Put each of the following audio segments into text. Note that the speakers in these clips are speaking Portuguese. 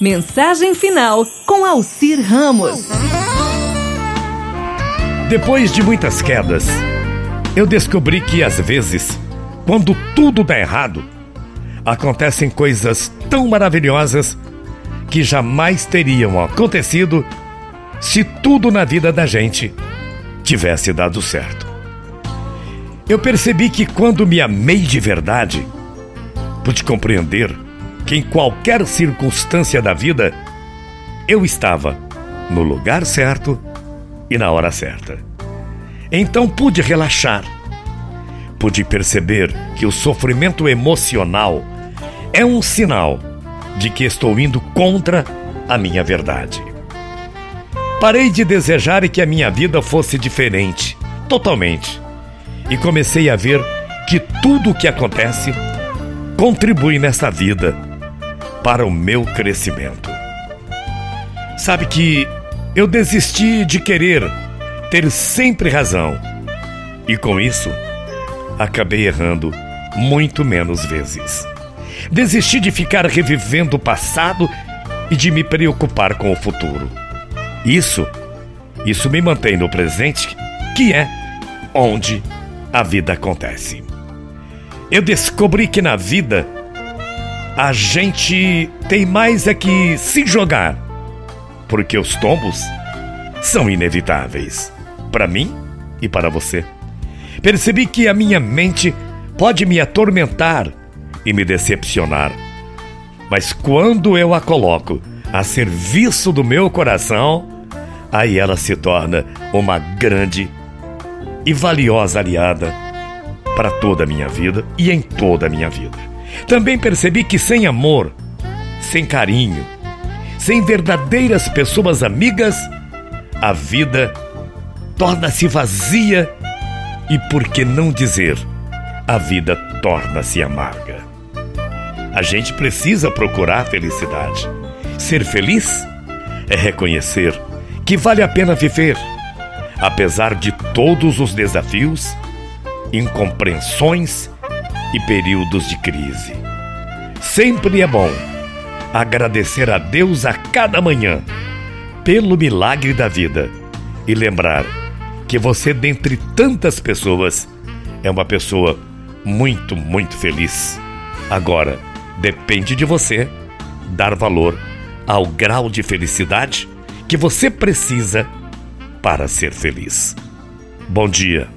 Mensagem final com Alcir Ramos. Depois de muitas quedas, eu descobri que às vezes, quando tudo dá errado, acontecem coisas tão maravilhosas que jamais teriam acontecido se tudo na vida da gente tivesse dado certo. Eu percebi que quando me amei de verdade, pude compreender que em qualquer circunstância da vida eu estava no lugar certo e na hora certa. Então pude relaxar. Pude perceber que o sofrimento emocional é um sinal de que estou indo contra a minha verdade. Parei de desejar que a minha vida fosse diferente, totalmente, e comecei a ver que tudo o que acontece contribui nessa vida para o meu crescimento. Sabe que eu desisti de querer ter sempre razão e com isso acabei errando muito menos vezes. Desisti de ficar revivendo o passado e de me preocupar com o futuro. Isso, isso me mantém no presente, que é onde a vida acontece. Eu descobri que na vida a gente tem mais é que se jogar, porque os tombos são inevitáveis para mim e para você. Percebi que a minha mente pode me atormentar e me decepcionar, mas quando eu a coloco a serviço do meu coração, aí ela se torna uma grande e valiosa aliada para toda a minha vida e em toda a minha vida. Também percebi que sem amor, sem carinho, sem verdadeiras pessoas amigas, a vida torna-se vazia e, por que não dizer, a vida torna-se amarga. A gente precisa procurar felicidade. Ser feliz é reconhecer que vale a pena viver, apesar de todos os desafios, incompreensões e períodos de crise. Sempre é bom agradecer a Deus a cada manhã pelo milagre da vida e lembrar que você, dentre tantas pessoas, é uma pessoa muito, muito feliz. Agora, depende de você dar valor ao grau de felicidade que você precisa para ser feliz. Bom dia.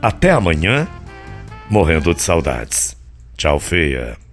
Até amanhã morrendo de saudades. Tchau, feia.